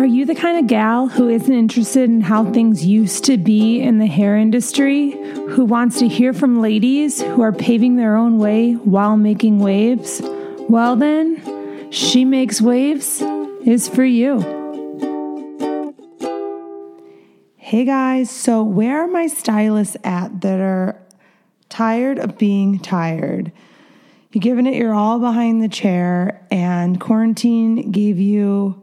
Are you the kind of gal who isn't interested in how things used to be in the hair industry? Who wants to hear from ladies who are paving their own way while making waves? Well, then, She Makes Waves is for you. Hey guys, so where are my stylists at that are tired of being tired? You're giving it your all behind the chair, and quarantine gave you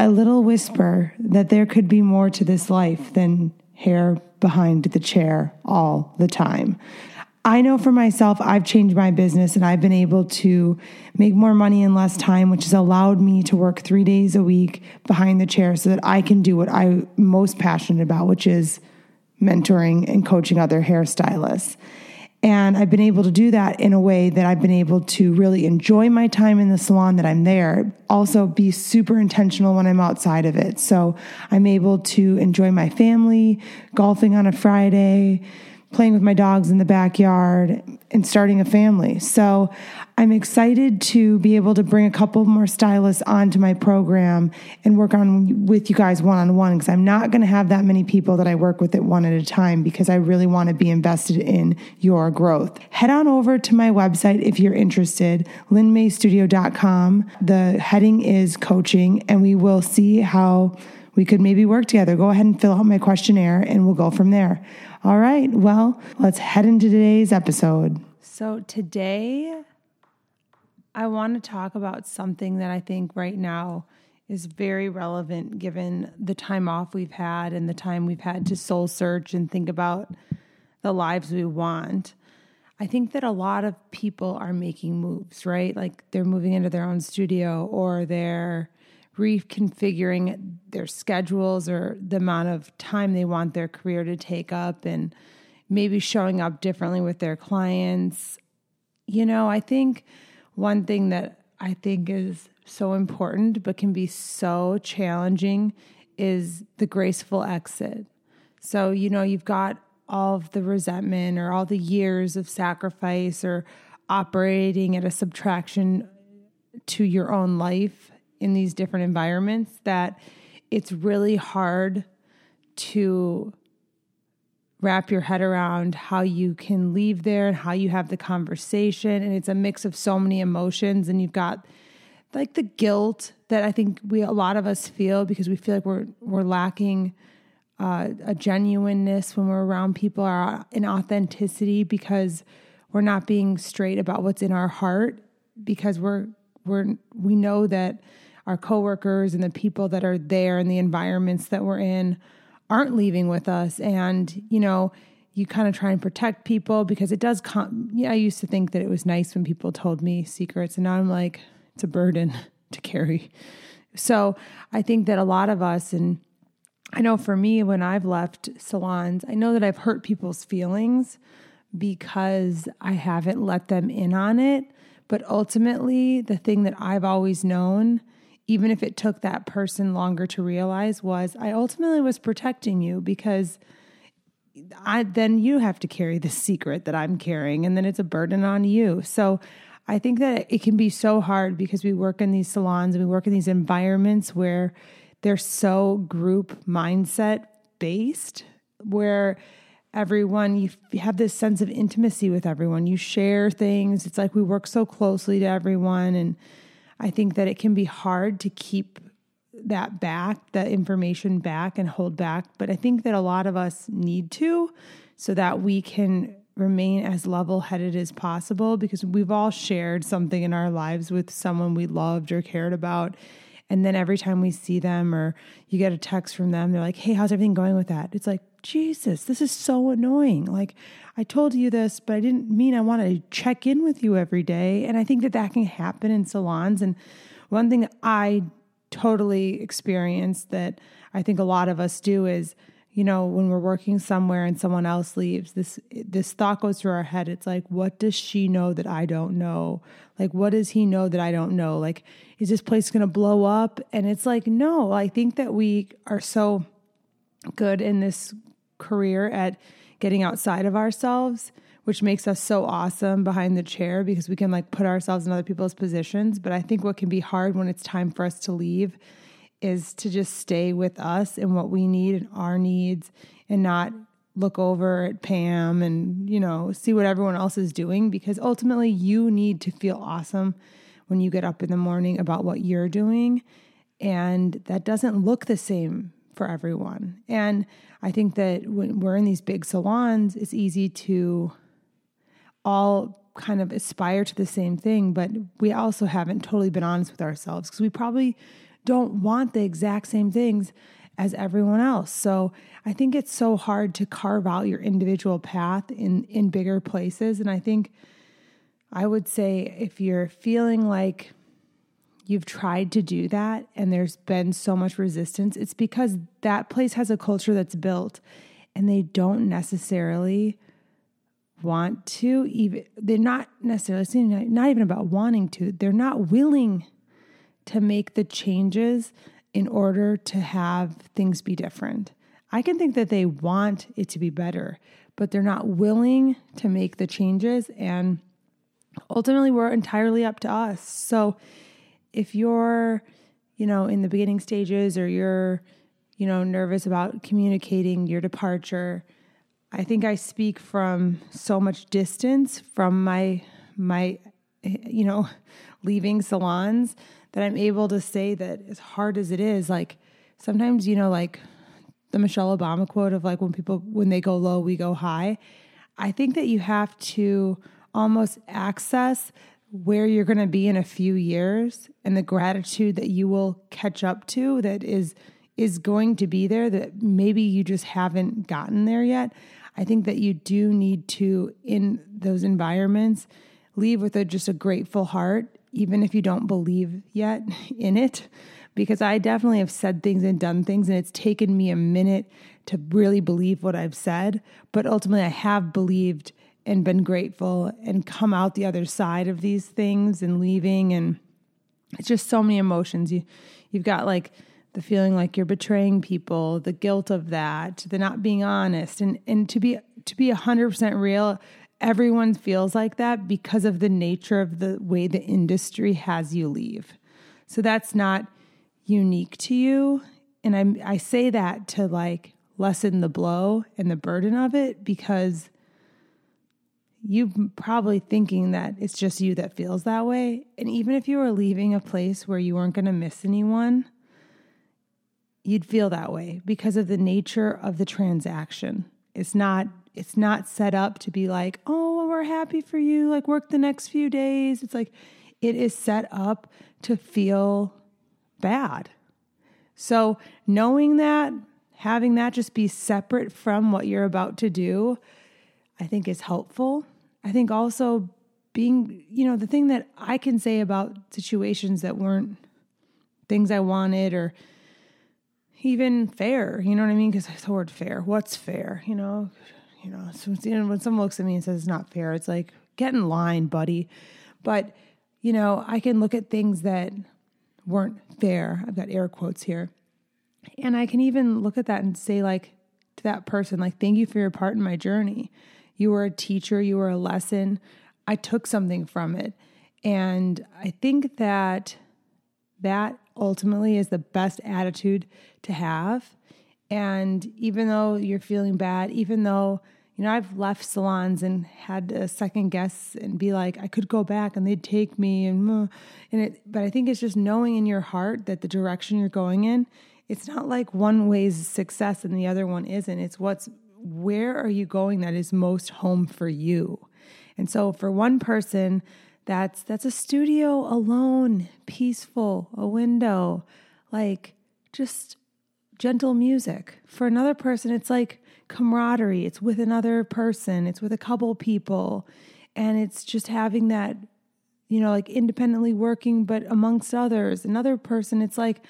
a little whisper that there could be more to this life than hair behind the chair all the time. I know for myself, I've changed my business and I've been able to make more money in less time, which has allowed me to work three days a week behind the chair so that I can do what I'm most passionate about, which is mentoring and coaching other hairstylists. And I've been able to do that in a way that I've been able to really enjoy my time in the salon that I'm there, also be super intentional when I'm outside of it. So I'm able to enjoy my family, golfing on a Friday, playing with my dogs in the backyard and starting a family. So I'm excited to be able to bring a couple more stylists onto my program and work on with you guys one on one because I'm not going to have that many people that I work with at one at a time because I really want to be invested in your growth. Head on over to my website if you're interested, linmaystudio.com. The heading is coaching and we will see how we could maybe work together. Go ahead and fill out my questionnaire and we'll go from there. All right, well, let's head into today's episode. So, today I want to talk about something that I think right now is very relevant given the time off we've had and the time we've had to soul search and think about the lives we want. I think that a lot of people are making moves, right? Like they're moving into their own studio or they're reconfiguring their schedules or the amount of time they want their career to take up and maybe showing up differently with their clients. You know, I think one thing that I think is so important but can be so challenging is the graceful exit. So, you know, you've got all of the resentment or all the years of sacrifice or operating at a subtraction to your own life in these different environments that it's really hard to wrap your head around how you can leave there and how you have the conversation. And it's a mix of so many emotions. And you've got like the guilt that I think we a lot of us feel because we feel like we're we're lacking uh, a genuineness when we're around people, our an authenticity because we're not being straight about what's in our heart because we're we're we know that our coworkers and the people that are there and the environments that we're in aren't leaving with us. And you know you kind of try and protect people because it does come yeah i used to think that it was nice when people told me secrets and now i'm like it's a burden to carry. So i think that a lot of us and i know for me when i've left salons i know that i've hurt people's feelings because i haven't let them in on it. But ultimately the thing that i've always known even if it took that person longer to realize, was I ultimately was protecting you because I then you have to carry the secret that I'm carrying, and then it's a burden on you. So I think that it can be so hard because we work in these salons and we work in these environments where they're so group mindset based, where everyone you have this sense of intimacy with everyone. You share things. It's like we work so closely to everyone and I think that it can be hard to keep that back, that information back and hold back. But I think that a lot of us need to so that we can remain as level headed as possible because we've all shared something in our lives with someone we loved or cared about. And then every time we see them or you get a text from them, they're like, hey, how's everything going with that? It's like, Jesus, this is so annoying. Like, I told you this, but I didn't mean I want to check in with you every day. And I think that that can happen in salons. And one thing I totally experienced that I think a lot of us do is, you know, when we're working somewhere and someone else leaves, this this thought goes through our head. It's like, what does she know that I don't know? Like, what does he know that I don't know? Like, is this place going to blow up? And it's like, no. I think that we are so good in this career at getting outside of ourselves, which makes us so awesome behind the chair because we can like put ourselves in other people's positions. But I think what can be hard when it's time for us to leave is to just stay with us and what we need and our needs and not look over at Pam and, you know, see what everyone else is doing because ultimately you need to feel awesome when you get up in the morning about what you're doing. And that doesn't look the same for everyone. And I think that when we're in these big salons, it's easy to all kind of aspire to the same thing, but we also haven't totally been honest with ourselves because we probably don't want the exact same things as everyone else. So I think it's so hard to carve out your individual path in in bigger places and I think I would say if you're feeling like you've tried to do that and there's been so much resistance, it's because that place has a culture that's built and they don't necessarily want to even they're not necessarily not even about wanting to they're not willing to make the changes in order to have things be different. I can think that they want it to be better but they're not willing to make the changes and ultimately we're entirely up to us. So if you're you know in the beginning stages or you're you know nervous about communicating your departure I think I speak from so much distance from my my Eh, you know leaving salons that I'm able to say that as hard as it is like sometimes you know like the Michelle Obama quote of like when people when they go low we go high I think that you have to almost access where you're going to be in a few years and the gratitude that you will catch up to that is is going to be there that maybe you just haven't gotten there yet. I think that you do need to, in those environments, leave with a, just a grateful heart, even if you don't believe yet in it. Because I definitely have said things and done things, and it's taken me a minute to really believe what I've said. But ultimately, I have believed and been grateful and come out the other side of these things and leaving. And it's just so many emotions. You, you've got like, the feeling like you're betraying people, the guilt of that, the not being honest, and and to be to be hundred percent real, everyone feels like that because of the nature of the way the industry has you leave. So that's not unique to you, and I I say that to like lessen the blow and the burden of it because you probably thinking that it's just you that feels that way. And even if you were leaving a place where you weren't going to miss anyone, you'd feel that way because of the nature of the transaction. It's not it's not set up to be like, "Oh, we're happy for you, like work the next few days." It's like it is set up to feel bad. So, knowing that, having that just be separate from what you're about to do, I think is helpful. I think also being, you know, the thing that I can say about situations that weren't things I wanted or even fair. You know what I mean? Because the word fair. What's fair? You know, you know. So you know, when someone looks at me and says it's not fair, it's like get in line, buddy. But you know, I can look at things that weren't fair. I've got air quotes here, and I can even look at that and say like to that person, like, thank you for your part in my journey. You were a teacher. You were a lesson. I took something from it, and I think that that ultimately is the best attitude to have. And even though you're feeling bad, even though, you know, I've left salons and had a second guess and be like, I could go back and they'd take me and, and it, but I think it's just knowing in your heart that the direction you're going in, it's not like one way's success and the other one isn't. It's what's, where are you going that is most home for you? And so for one person, that's that's a studio alone, peaceful, a window, like just gentle music. For another person, it's like camaraderie. It's with another person, it's with a couple people, and it's just having that, you know, like independently working, but amongst others. Another person, it's like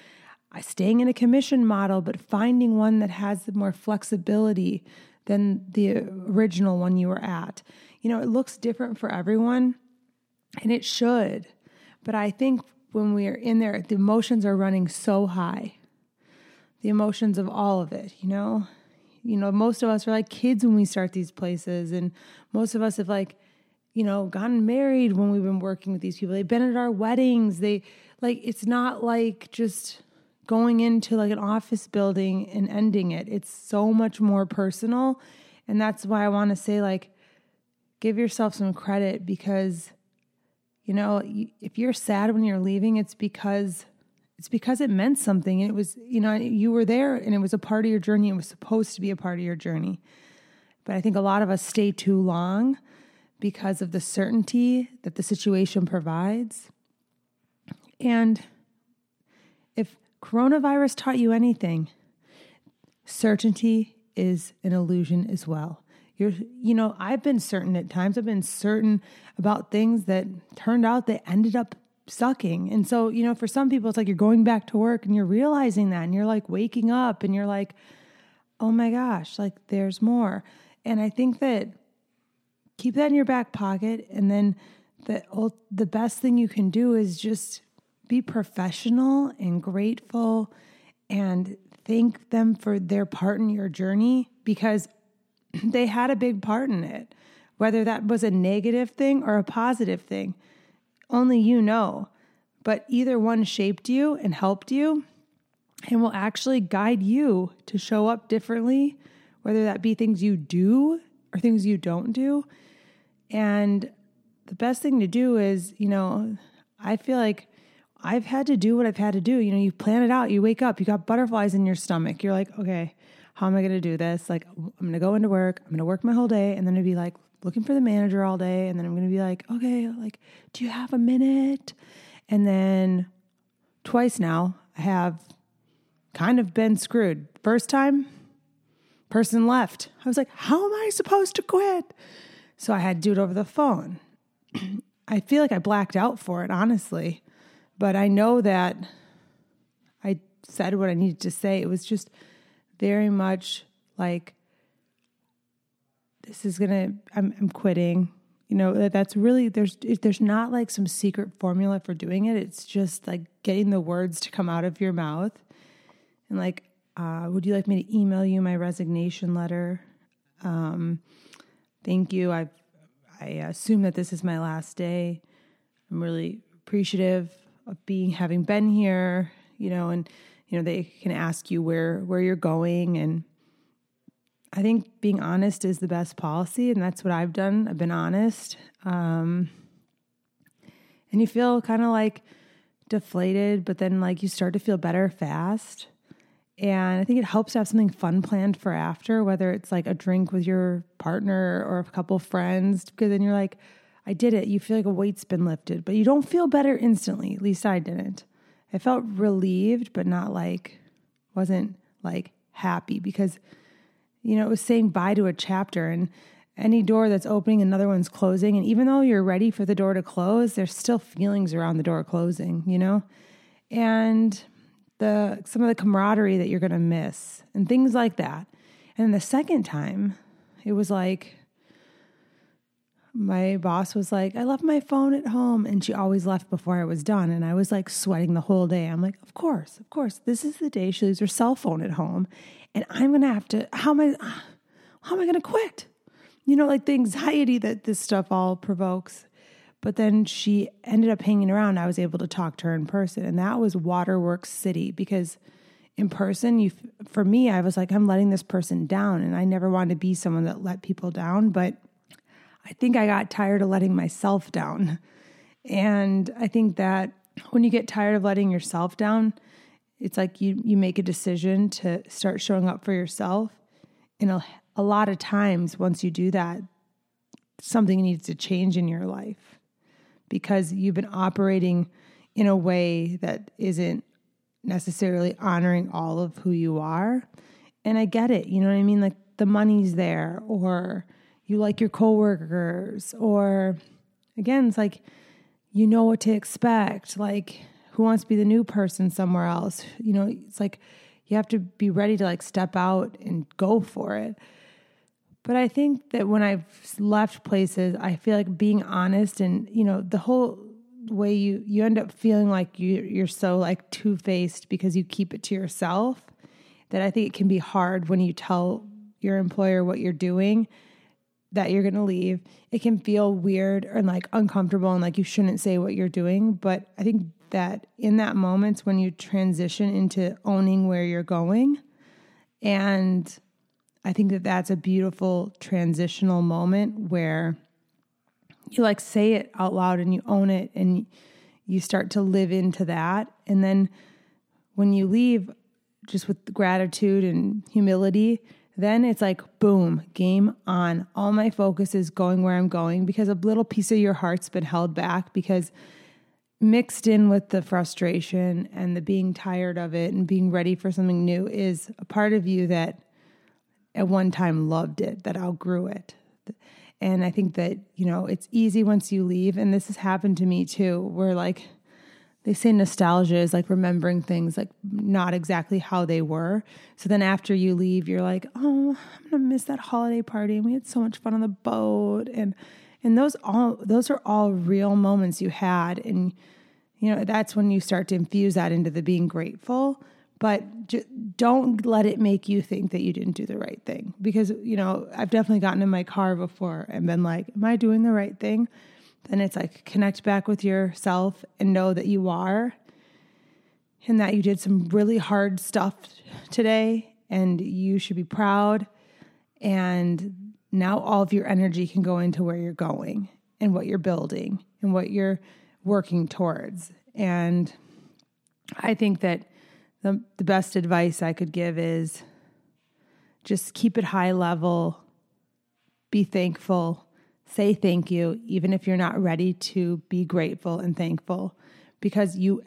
uh, staying in a commission model, but finding one that has more flexibility than the original one you were at. You know, it looks different for everyone. And it should. But I think when we are in there, the emotions are running so high. The emotions of all of it, you know? You know, most of us are like kids when we start these places, and most of us have like, you know, gotten married when we've been working with these people. They've been at our weddings. They like it's not like just going into like an office building and ending it. It's so much more personal. And that's why I want to say, like, give yourself some credit because, you know, if you're sad when you're leaving, it's because it's because it meant something. It was, you know, you were there and it was a part of your journey. It was supposed to be a part of your journey. But I think a lot of us stay too long because of the certainty that the situation provides. And if coronavirus taught you anything, certainty is an illusion as well. You're, you know, I've been certain at times. I've been certain about things that turned out that ended up sucking. And so, you know, for some people, it's like you're going back to work and you're realizing that and you're like waking up and you're like, oh my gosh, like there's more. And I think that keep that in your back pocket. And then the, the best thing you can do is just be professional and grateful and thank them for their part in your journey because they had a big part in it. Whether that was a negative thing or a positive thing, only you know. But either one shaped you and helped you and will actually guide you to show up differently, whether that be things you do or things you don't do. And the best thing to do is, you know, I feel like I've had to do what I've had to do. You know, you plan it out, you wake up, you got butterflies in your stomach. You're like, okay, how am I going to do this? Like, I'm going to go into work, I'm going to work my whole day, and then I'd be like looking for the manager all day. And then I'm going to be like, okay, like, do you have a minute? And then twice now, I have kind of been screwed. First time, person left. I was like, how am I supposed to quit? So I had to do it over the phone. I feel like I blacked out for it, honestly. But I know that I said what I needed to say. It was just very much like, this is gonna, I'm, I'm quitting. You know, that's really, there's, there's not like some secret formula for doing it. It's just like getting the words to come out of your mouth. And like, uh, would you like me to email you my resignation letter? Um, thank you. I I assume that this is my last day. I'm really appreciative of being having been here, you know, and you know they can ask you where where you're going and I think being honest is the best policy and that's what I've done. I've been honest. Um, and you feel kind of like deflated, but then like you start to feel better fast. And I think it helps to have something fun planned for after, whether it's like a drink with your partner or a couple friends, because then you're like, I did it. You feel like a weight's been lifted, but you don't feel better instantly. At least I didn't. I felt relieved, but not like, wasn't like happy because, you know, it was saying bye to a chapter and any door that's opening, another one's closing. And even though you're ready for the door to close, there's still feelings around the door closing, you know? And the some of the camaraderie that you're to miss and things like that. And the second time, it was like my boss was like, I left my phone at home. And she always left before I was done. And I was like sweating the whole day. I'm like, of course, of course. This is the day she leaves her cell phone at home. And I'm going to have to, how am I, how am I going to quit? You know, like the anxiety that this stuff all provokes. But then she ended up hanging around. I was able to talk to her in person, and that was Waterworks City because in person, you for me, I was like, I'm letting this person down, and I never wanted to be someone that let people down. But I think I got tired of letting myself down, and I think that when you get tired of letting yourself down, it's like you you make a decision to start showing up for yourself. And a, a lot of times, once you do that, something needs to change in your life because you've been operating in a way that isn't necessarily honoring all of who you are. And I get it, you know what I mean? Like the money's there, or you like your coworkers, or again, it's like you know what to expect. Like, who wants to be the new person somewhere else? You know, it's like you have to be ready to like step out and go for it. But I think that when I've left places, I feel like being honest and, you know, the whole way you you end up feeling like you you're so like two-faced because you keep it to yourself that I think it can be hard when you tell your employer what you're doing that you're going to leave. It can feel weird and like uncomfortable and like you shouldn't say what you're doing, but I think that in that moment when you transition into owning where you're going and I think that that's a beautiful transitional moment where you like say it out loud and you own it and you start to live into that. And then when you leave, just with gratitude and humility, then it's like, boom, game on. All my focus is going where I'm going because a little piece of your heart's been held back because mixed in with the frustration and the being tired of it and being ready for something new is a part of you that at one time loved it, that outgrew it. And I think that, you know, it's easy once you leave. And this has happened to me too, where like they say nostalgia is like remembering things like not exactly how they were. So then after you leave, you're like, oh, I'm gonna miss that holiday party. And we had so much fun on the boat. And and those all those are all real moments you had. And you know, that's when you start to infuse that into the being grateful but j- don't let it make you think that you didn't do the right thing because you know i've definitely gotten in my car before and been like am i doing the right thing then it's like connect back with yourself and know that you are and that you did some really hard stuff today and you should be proud. And now all of your energy can go into where you're going and what you're building and what you're working towards. And i think that the, the best advice I could give is just keep it high level, be thankful, say thank you, even if you're not ready to be grateful and thankful, because you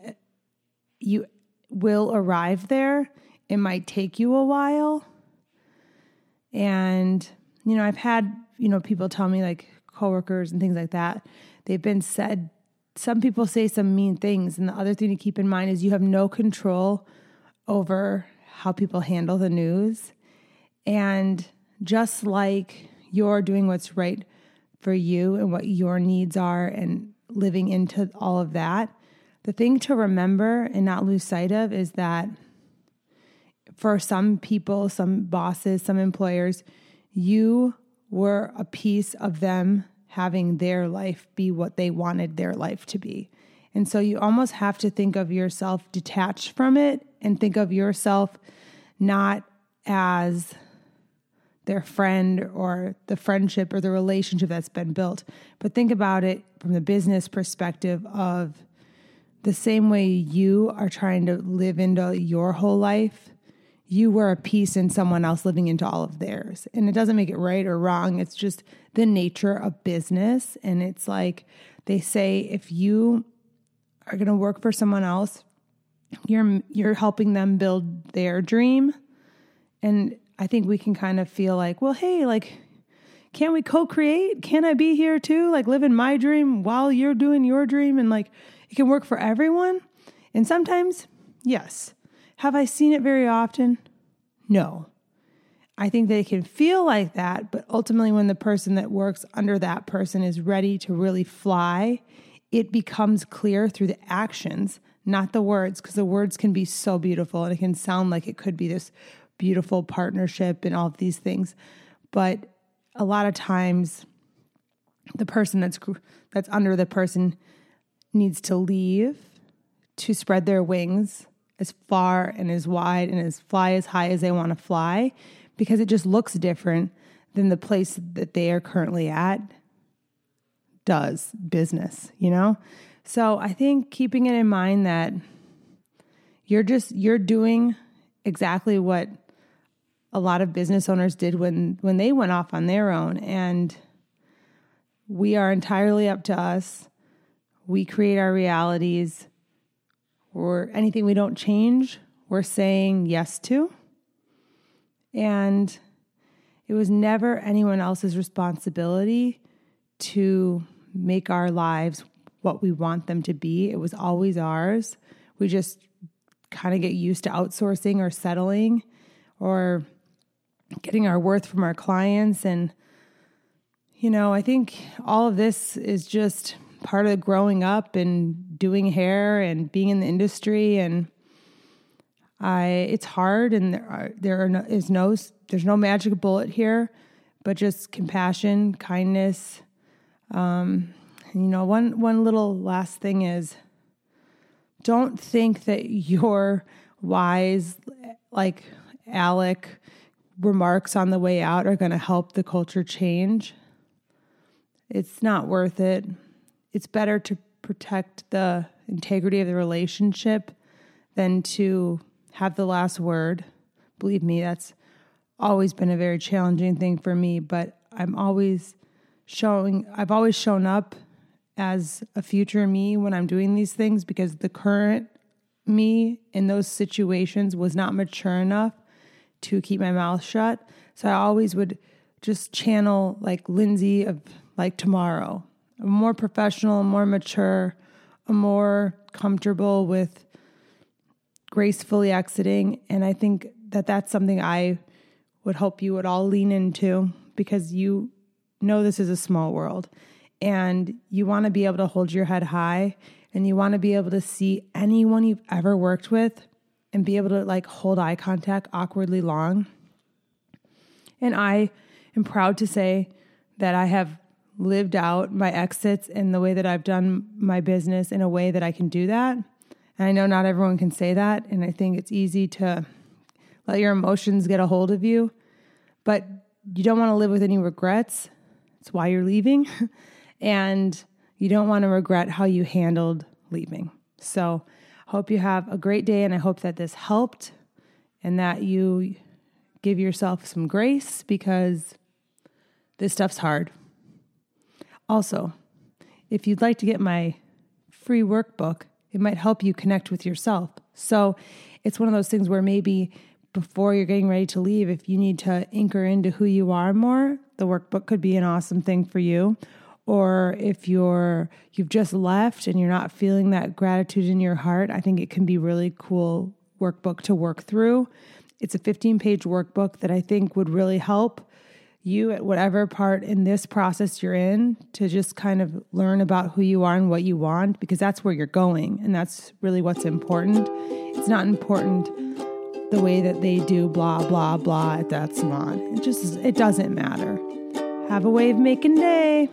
you will arrive there. It might take you a while. And, you know, I've had, you know, people tell me like coworkers and things like that, they've been said some people say some mean things. And the other thing to keep in mind is you have no control over how people handle the news. And just like you're doing what's right for you and what your needs are and living into all of that, the thing to remember and not lose sight of is that for some people, some bosses, some employers, you were a piece of them having their life be what they wanted their life to be. And so you almost have to think of yourself detached from it and think of yourself not as their friend or the friendship or the relationship that's been built, but think about it from the business perspective of the same way you are trying to live into your whole life. You were a piece in someone else living into all of theirs. And it doesn't make it right or wrong. It's just the nature of business. And it's like they say if you are going to work for someone else, you're you're helping them build their dream. And I think we can kind of feel like, well, hey, like can we co-create? Can I be here too? Like living my dream while you're doing your dream and like it can work for everyone? And sometimes, yes. Have I seen it very often? No. I think they can feel like that, but ultimately, when the person that works under that person is ready to really fly it becomes clear through the actions, not the words, because the words can be so beautiful and it can sound like it could be this beautiful partnership and all of these things. But a lot of times, the person that's that's under the person needs to leave to spread their wings as far and as wide and as fly as high as they want to fly because it just looks different than the place that they are currently at does business, you know? So I think keeping it in mind that you're just you're doing exactly what a lot of business owners did when when they went off on their own and we are entirely up to us. We create our realities or anything we don't change, we're saying yes to. And it was never anyone else's responsibility to make our lives what we want them to be. It was always ours. We just kind of get used to outsourcing or settling or getting our worth from our clients. And, you know, I think all of this is just part of growing up and doing hair and being in the industry. And I, it's hard and there, are, there are no, is no, there's no magic bullet here, but just compassion, kindness, um, you know, one one little last thing is don't think that you're wise, like Alec remarks on the way out are going to help the culture change. It's not worth it. It's better to protect the integrity of the relationship than to have the last word. Believe me, that's always been a very challenging thing for me, but I'm always showing, I've always shown up as a future me when I'm doing these things because the current me in those situations was not mature enough to keep my mouth shut. So I always would just channel like Lindsay of like tomorrow, a more professional, more mature, a more comfortable with gracefully exiting. And I think that that's something I would hope you would all lean into because you know this is a small world and you want to be able to hold your head high and you want to be able to see anyone you've ever worked with and be able to like hold eye contact awkwardly long. And I am proud to say that I have lived out my exits in the way that I've done my business in a way that I can do that. And I know not everyone can say that. And I think it's easy to let your emotions get a hold of you, but you don't want to live with any regrets. It's why you're leaving. and you don't want to regret how you handled leaving. So, hope you have a great day, and I hope that this helped and that you give yourself some grace because this stuff's hard. Also, if you'd like to get my free workbook, it might help you connect with yourself. So, it's one of those things where maybe before you're getting ready to leave, if you need to anchor into who you are more, the workbook could be an awesome thing for you or if you're you've just left and you're not feeling that gratitude in your heart, I think it can be really cool workbook to work through. It's a 15 page workbook that I think would really help you at whatever part in this process you're in to just kind of learn about who you are and what you want because that's where you're going and that's really what's important. It's not important the way that they do blah blah blah at that salon. It just it doesn't matter. Have a of making day.